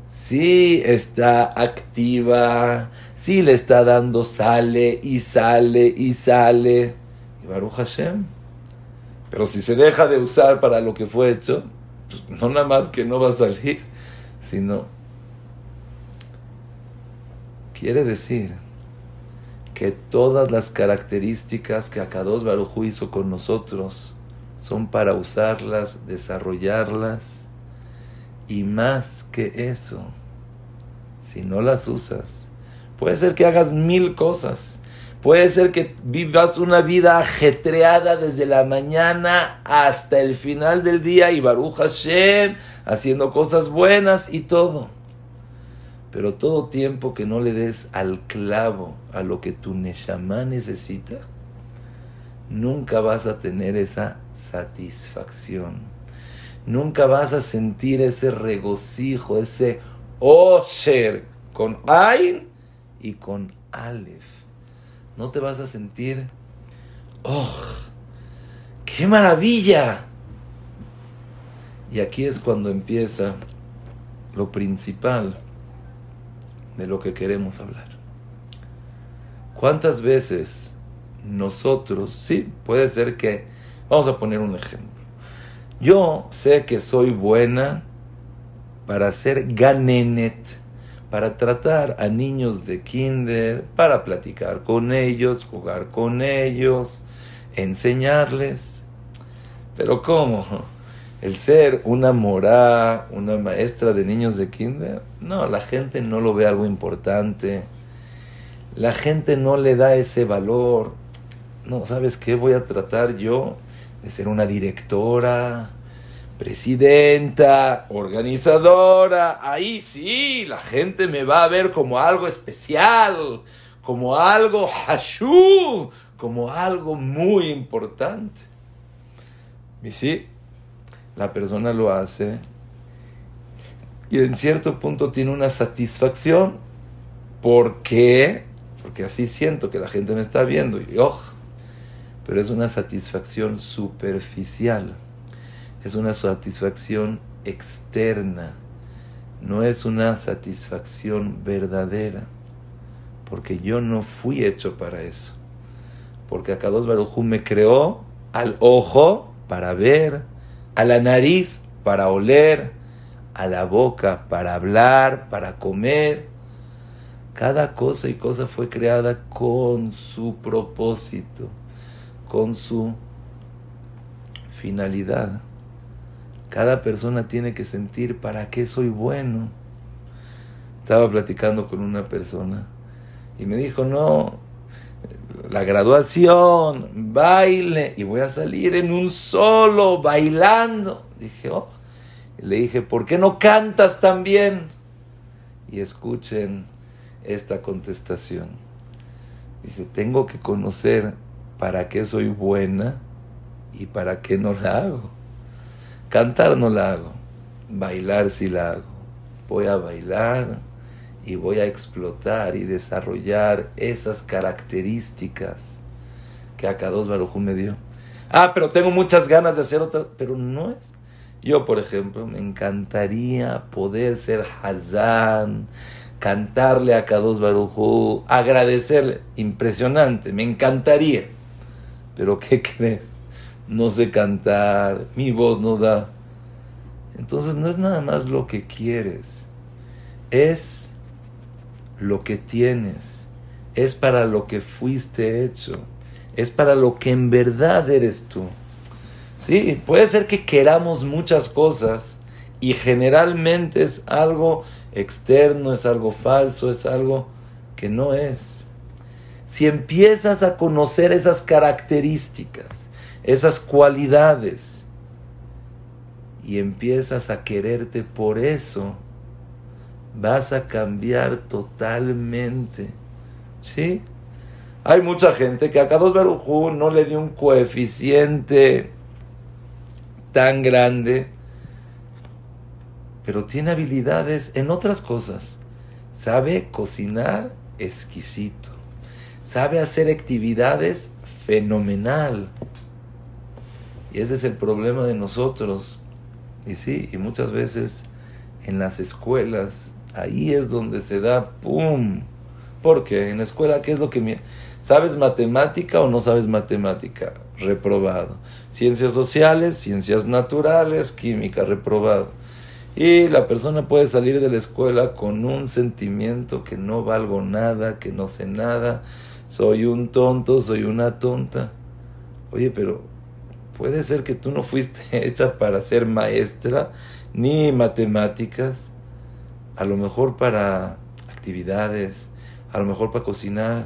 Si está activa, si le está dando, sale y sale y sale. Y Baruch Hashem. Pero si se deja de usar para lo que fue hecho, pues no nada más que no va a salir, sino quiere decir que todas las características que Akados Baruj hizo con nosotros son para usarlas, desarrollarlas y más que eso, si no las usas, puede ser que hagas mil cosas, puede ser que vivas una vida ajetreada desde la mañana hasta el final del día y Baruch Hashem haciendo cosas buenas y todo pero todo tiempo que no le des al clavo a lo que tu Neshama necesita, nunca vas a tener esa satisfacción. Nunca vas a sentir ese regocijo, ese Osher con Ain y con Aleph. No te vas a sentir, ¡oh! ¡Qué maravilla! Y aquí es cuando empieza lo principal de lo que queremos hablar. ¿Cuántas veces nosotros, sí, puede ser que, vamos a poner un ejemplo, yo sé que soy buena para hacer ganenet, para tratar a niños de kinder, para platicar con ellos, jugar con ellos, enseñarles. Pero ¿cómo? el ser una morá, una maestra de niños de kinder, no, la gente no lo ve algo importante. La gente no le da ese valor. No, ¿sabes qué? Voy a tratar yo de ser una directora, presidenta, organizadora. Ahí sí, la gente me va a ver como algo especial, como algo hashú, como algo muy importante. ¿Y sí? la persona lo hace y en cierto punto tiene una satisfacción. ¿Por qué? Porque así siento que la gente me está viendo y oh, pero es una satisfacción superficial, es una satisfacción externa, no es una satisfacción verdadera, porque yo no fui hecho para eso, porque Akados Barujú me creó al ojo para ver, a la nariz para oler, a la boca para hablar, para comer. Cada cosa y cosa fue creada con su propósito, con su finalidad. Cada persona tiene que sentir para qué soy bueno. Estaba platicando con una persona y me dijo, no, la graduación, baile, y voy a salir en un solo bailando. Dije, oh, le dije, ¿por qué no cantas tan bien? Y escuchen esta contestación. Dice, tengo que conocer para qué soy buena y para qué no la hago. Cantar no la hago, bailar sí la hago. Voy a bailar y voy a explotar y desarrollar esas características que dos Barujú me dio. Ah, pero tengo muchas ganas de hacer otra, pero no es yo, por ejemplo, me encantaría poder ser Hazán, cantarle a Kadosh Barujú, agradecerle. Impresionante, me encantaría. Pero ¿qué crees? No sé cantar, mi voz no da. Entonces no es nada más lo que quieres, es lo que tienes, es para lo que fuiste hecho, es para lo que en verdad eres tú. Sí, puede ser que queramos muchas cosas y generalmente es algo externo, es algo falso, es algo que no es. Si empiezas a conocer esas características, esas cualidades, y empiezas a quererte por eso, vas a cambiar totalmente. ¿Sí? Hay mucha gente que a Kadosh Barujú no le dio un coeficiente tan grande, pero tiene habilidades en otras cosas. Sabe cocinar exquisito. Sabe hacer actividades fenomenal. Y ese es el problema de nosotros. Y sí, y muchas veces en las escuelas, ahí es donde se da ¡pum! Porque en la escuela, ¿qué es lo que... ¿Sabes matemática o no sabes matemática? Reprobado. Ciencias sociales, ciencias naturales, química, reprobado. Y la persona puede salir de la escuela con un sentimiento que no valgo nada, que no sé nada, soy un tonto, soy una tonta. Oye, pero puede ser que tú no fuiste hecha para ser maestra ni matemáticas, a lo mejor para actividades, a lo mejor para cocinar,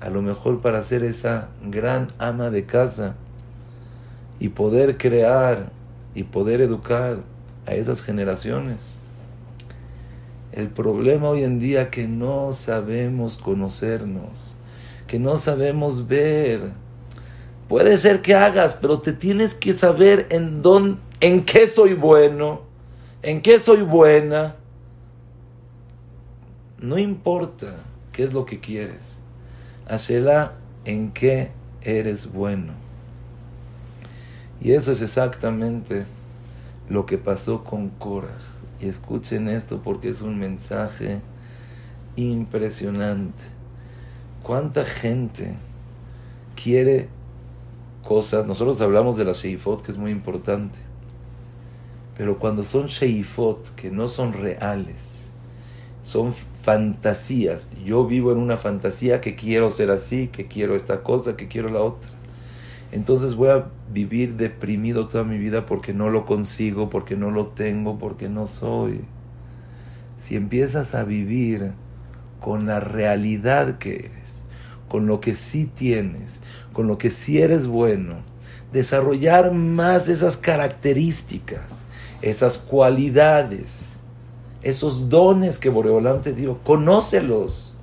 a lo mejor para ser esa gran ama de casa y poder crear y poder educar a esas generaciones. El problema hoy en día que no sabemos conocernos, que no sabemos ver. Puede ser que hagas, pero te tienes que saber en dónde, en qué soy bueno, en qué soy buena. No importa qué es lo que quieres. Hazla en qué eres bueno. Y eso es exactamente lo que pasó con Korah. Y escuchen esto porque es un mensaje impresionante. ¿Cuánta gente quiere cosas? Nosotros hablamos de la Sheifot, que es muy importante. Pero cuando son Sheifot, que no son reales, son fantasías. Yo vivo en una fantasía que quiero ser así, que quiero esta cosa, que quiero la otra entonces voy a vivir deprimido toda mi vida porque no lo consigo, porque no lo tengo, porque no soy. Si empiezas a vivir con la realidad que eres, con lo que sí tienes, con lo que sí eres bueno, desarrollar más esas características, esas cualidades, esos dones que Boreolam te dio, conócelos.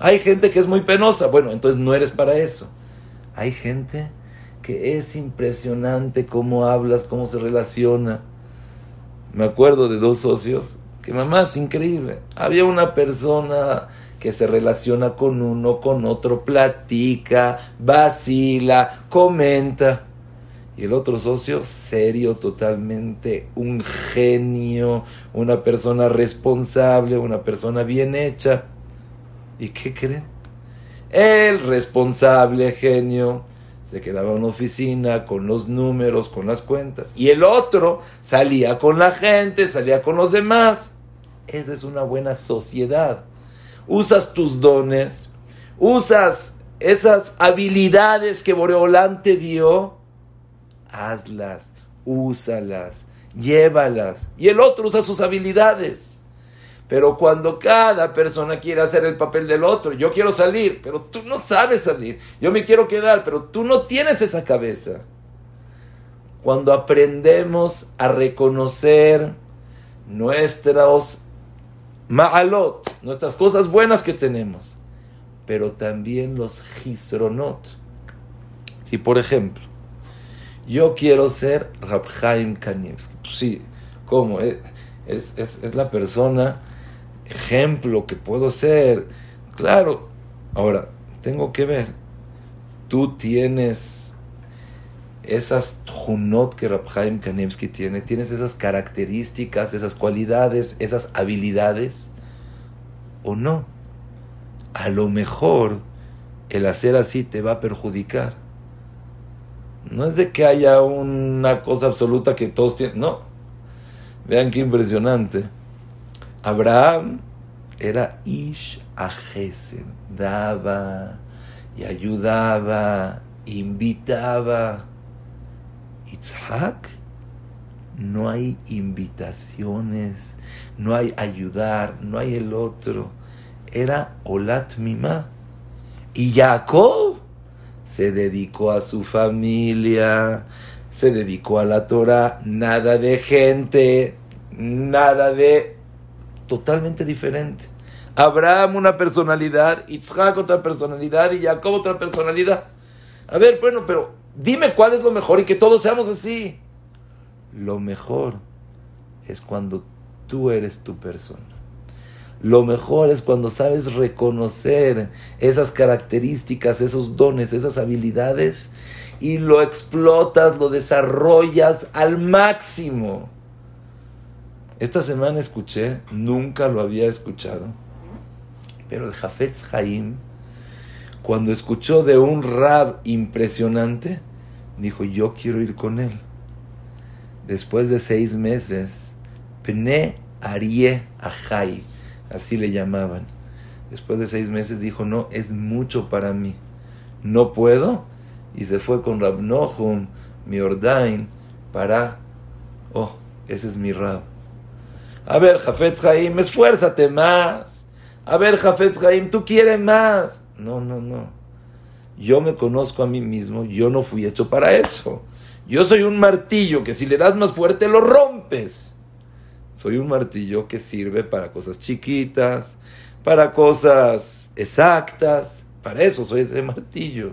Hay gente que es muy penosa, bueno, entonces no eres para eso. Hay gente que es impresionante cómo hablas, cómo se relaciona. Me acuerdo de dos socios que mamá es increíble. Había una persona que se relaciona con uno, con otro, platica, vacila, comenta. Y el otro socio, serio totalmente, un genio, una persona responsable, una persona bien hecha. ¿Y qué creen? El responsable, genio, se quedaba en una oficina con los números, con las cuentas. Y el otro salía con la gente, salía con los demás. Esa es una buena sociedad usas tus dones, usas esas habilidades que Boreolán te dio, hazlas, úsalas, llévalas. Y el otro usa sus habilidades. Pero cuando cada persona quiere hacer el papel del otro, yo quiero salir, pero tú no sabes salir. Yo me quiero quedar, pero tú no tienes esa cabeza. Cuando aprendemos a reconocer nuestros ma'alot, nuestras cosas buenas que tenemos, pero también los gisronot. Si, por ejemplo, yo quiero ser Rabhaim Kanievski, pues sí, ¿cómo? Eh, es, es la persona, ejemplo que puedo ser. Claro, ahora, tengo que ver, tú tienes esas junot que Rabhaim Kanevsky tiene, tienes esas características, esas cualidades, esas habilidades, o no. A lo mejor el hacer así te va a perjudicar. No es de que haya una cosa absoluta que todos tienen, no. Vean qué impresionante. Abraham era Ish Ajesen, daba y ayudaba, invitaba Itzhak no hay invitaciones, no hay ayudar, no hay el otro. Era Olat Mima. Y Jacob se dedicó a su familia, se dedicó a la Torah, nada de gente, nada de totalmente diferente. Abraham una personalidad, Itzhak otra personalidad y Jacob otra personalidad. A ver, bueno, pero Dime cuál es lo mejor y que todos seamos así. Lo mejor es cuando tú eres tu persona. Lo mejor es cuando sabes reconocer esas características, esos dones, esas habilidades y lo explotas, lo desarrollas al máximo. Esta semana escuché, nunca lo había escuchado, pero el Jafetz Haim cuando escuchó de un rab impresionante, dijo, yo quiero ir con él. Después de seis meses, Pne Arie Ajay, así le llamaban. Después de seis meses dijo, no, es mucho para mí. No puedo. Y se fue con Rab Nohum, mi Ordain, para, oh, ese es mi Rab. A ver, Jafet Haim, esfuérzate más. A ver, Jafet Haim, tú quieres más. No, no, no. Yo me conozco a mí mismo, yo no fui hecho para eso. Yo soy un martillo que si le das más fuerte lo rompes. Soy un martillo que sirve para cosas chiquitas, para cosas exactas. Para eso soy ese martillo.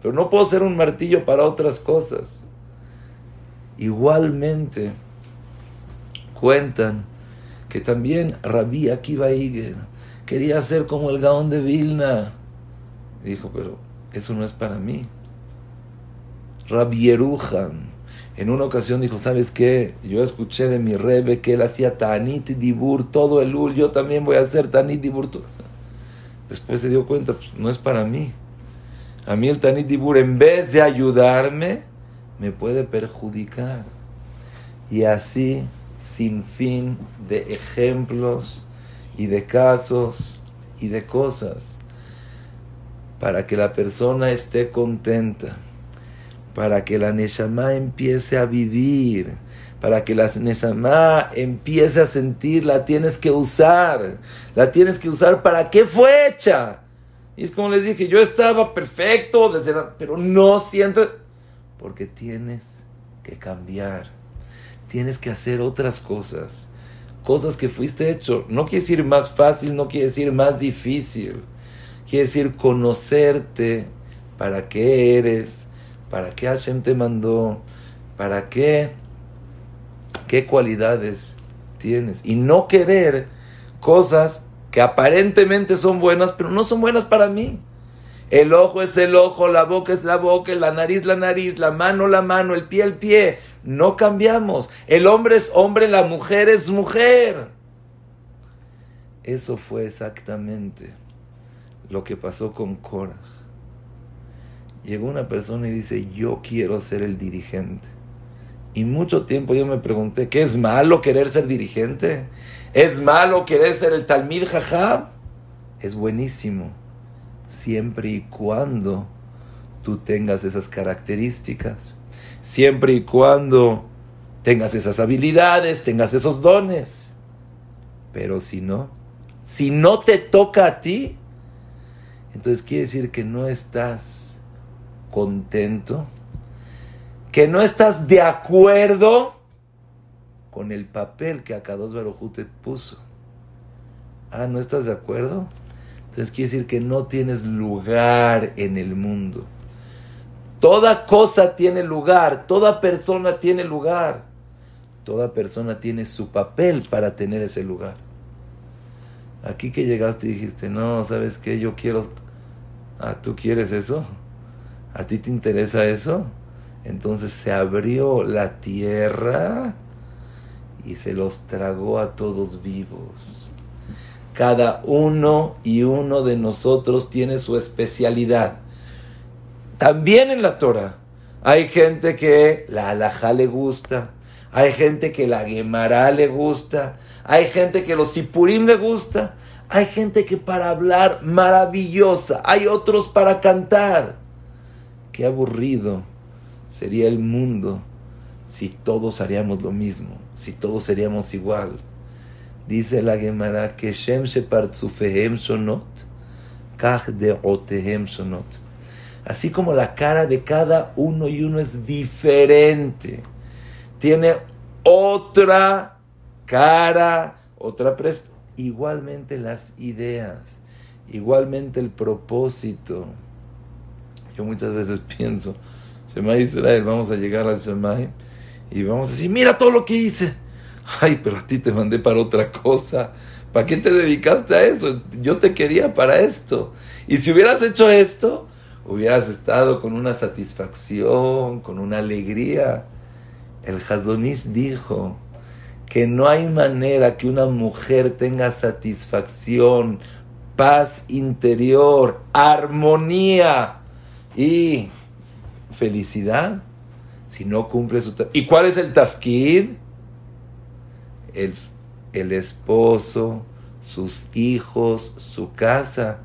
Pero no puedo ser un martillo para otras cosas. Igualmente, cuentan que también Rabí Akiva Iger quería ser como el Gaón de Vilna. Dijo, pero eso no es para mí. Rabbi en una ocasión dijo, ¿sabes qué? Yo escuché de mi rebe que él hacía Tanit Dibur todo el ul, yo también voy a hacer Tanit Dibur. Después se dio cuenta, pues no es para mí. A mí el Tanit Dibur, en vez de ayudarme, me puede perjudicar. Y así, sin fin de ejemplos y de casos y de cosas para que la persona esté contenta, para que la Neshama empiece a vivir, para que la Neshama empiece a sentir, la tienes que usar, la tienes que usar para qué fue hecha. Y es como les dije, yo estaba perfecto, desde pero no siento, porque tienes que cambiar, tienes que hacer otras cosas, cosas que fuiste hecho. No quiere decir más fácil, no quiere decir más difícil Quiere decir conocerte para qué eres, ¿Para qué Hashem te mandó? ¿Para qué? ¿Qué cualidades tienes? Y no querer cosas que aparentemente son buenas, pero no son buenas para mí. El ojo es el ojo, la boca es la boca, la nariz la nariz, la mano la mano, el pie el pie. No cambiamos. El hombre es hombre, la mujer es mujer. Eso fue exactamente lo que pasó con Cora. Llegó una persona y dice, yo quiero ser el dirigente. Y mucho tiempo yo me pregunté, ¿qué es malo querer ser dirigente? ¿Es malo querer ser el Talmid Jajab? Es buenísimo siempre y cuando tú tengas esas características, siempre y cuando tengas esas habilidades, tengas esos dones. Pero si no, si no te toca a ti, entonces quiere decir que no estás contento, que no estás de acuerdo con el papel que Akados Barujú te puso. Ah, ¿no estás de acuerdo? Entonces quiere decir que no tienes lugar en el mundo. Toda cosa tiene lugar, toda persona tiene lugar. Toda persona tiene su papel para tener ese lugar. Aquí que llegaste y dijiste, no, ¿sabes qué? Yo quiero... Ah, ¿tú quieres eso? ¿A ti te interesa eso? Entonces se abrió la tierra y se los tragó a todos vivos. Cada uno y uno de nosotros tiene su especialidad. También en la Torah hay gente que la alajá le gusta, hay gente que la Gemara le gusta, hay gente que los sipurim le gusta, hay gente que para hablar maravillosa, hay otros para cantar. Qué aburrido sería el mundo si todos haríamos lo mismo, si todos seríamos igual. Dice la Gemara que Shem Shepartzufehem Sonot. Así como la cara de cada uno y uno es diferente, tiene otra cara, otra igualmente las ideas, igualmente el propósito. Yo muchas veces pienso, Shema Israel, vamos a llegar al Shemai y vamos a decir, mira todo lo que hice ay, pero a ti te mandé para otra cosa. ¿Para qué te dedicaste a eso? Yo te quería para esto. Y si hubieras hecho esto, hubieras estado con una satisfacción, con una alegría. El Hazonish dijo que no hay manera que una mujer tenga satisfacción, paz interior, armonía y felicidad si no cumple su... ¿Y cuál es el tafkid? el, esposo, sus hijos, su casa.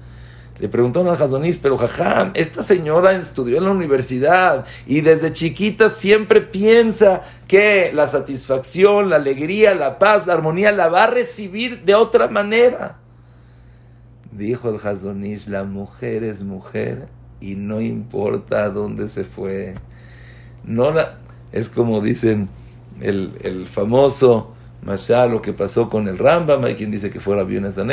Le preguntaron al Jazonís, pero jajam, esta señora estudió en la universidad y desde chiquita siempre piensa que la satisfacción, la alegría, la paz, la armonía la va a recibir de otra manera. Dijo el Jazonís, la mujer es mujer y no importa dónde se fue. No la, es como dicen el, el famoso Masha, lo que pasó con el Rambam, hay quien dice que fue Rabbi Yonatan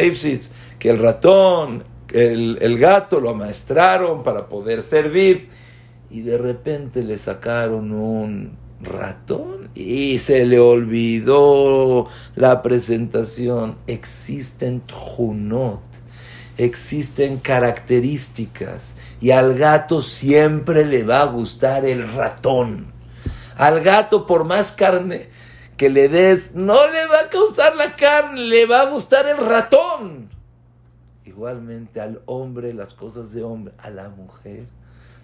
que el ratón, el, gato lo amaestraron para poder servir, y de repente le sacaron un ratón y se le olvidó la presentación. Existen junot, existen características, y al gato siempre le va a gustar el ratón. Al gato, por más carne, que le des, no le va a causar la carne, le va a gustar el ratón. Igualmente al hombre las cosas de hombre, a la mujer,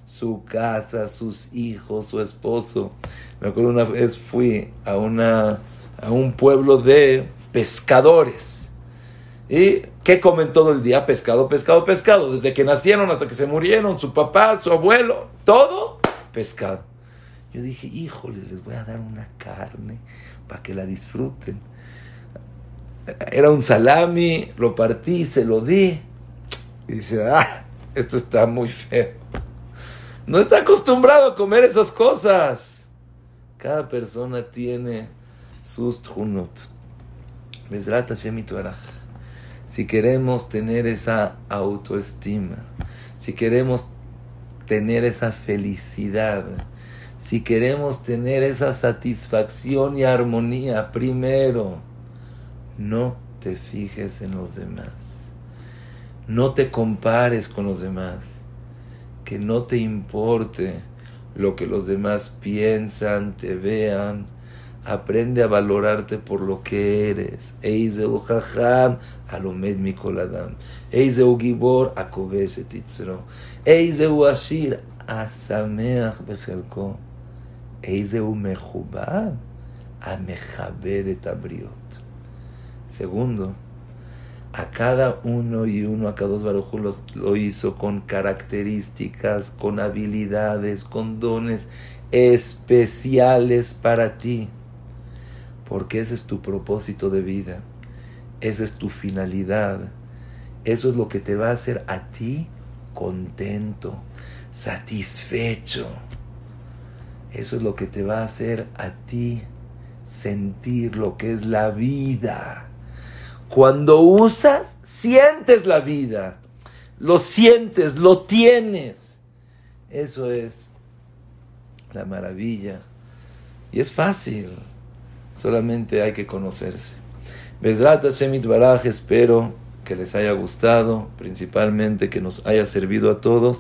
su casa, sus hijos, su esposo. Me acuerdo una vez fui a, una, a un pueblo de pescadores. ¿Y qué comen todo el día? Pescado, pescado, pescado. Desde que nacieron hasta que se murieron, su papá, su abuelo, todo pescado. Yo dije, híjole, les voy a dar una carne para que la disfruten. Era un salami, lo partí, se lo di. Y dice, ah, esto está muy feo. No está acostumbrado a comer esas cosas. Cada persona tiene sus trunot. Si queremos tener esa autoestima, si queremos tener esa felicidad, si queremos tener esa satisfacción y armonía, primero, no te fijes en los demás. No te compares con los demás. Que no te importe lo que los demás piensan, te vean. Aprende a valorarte por lo que eres. Eizeu jajam alomed mikoladam. Eizeu gibor akovesh etitzro. Eizeu ashir asameach bechelko. Eizeu mechubab amechabed et abriot. Segundo, a cada uno y uno, a cada dos barujos lo hizo con características, con habilidades, con dones especiales para ti. Porque ese es tu propósito de vida, esa es tu finalidad, eso es lo que te va a hacer a ti contento, satisfecho. Eso es lo que te va a hacer a ti sentir lo que es la vida. Cuando usas, sientes la vida. Lo sientes, lo tienes. Eso es la maravilla. Y es fácil. Solamente hay que conocerse. Besrat Hashem Baraj, espero que les haya gustado, principalmente que nos haya servido a todos.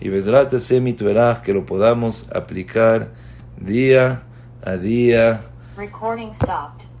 Y Besrat Hashem Baraj, que lo podamos aplicar día a día. Recording stopped.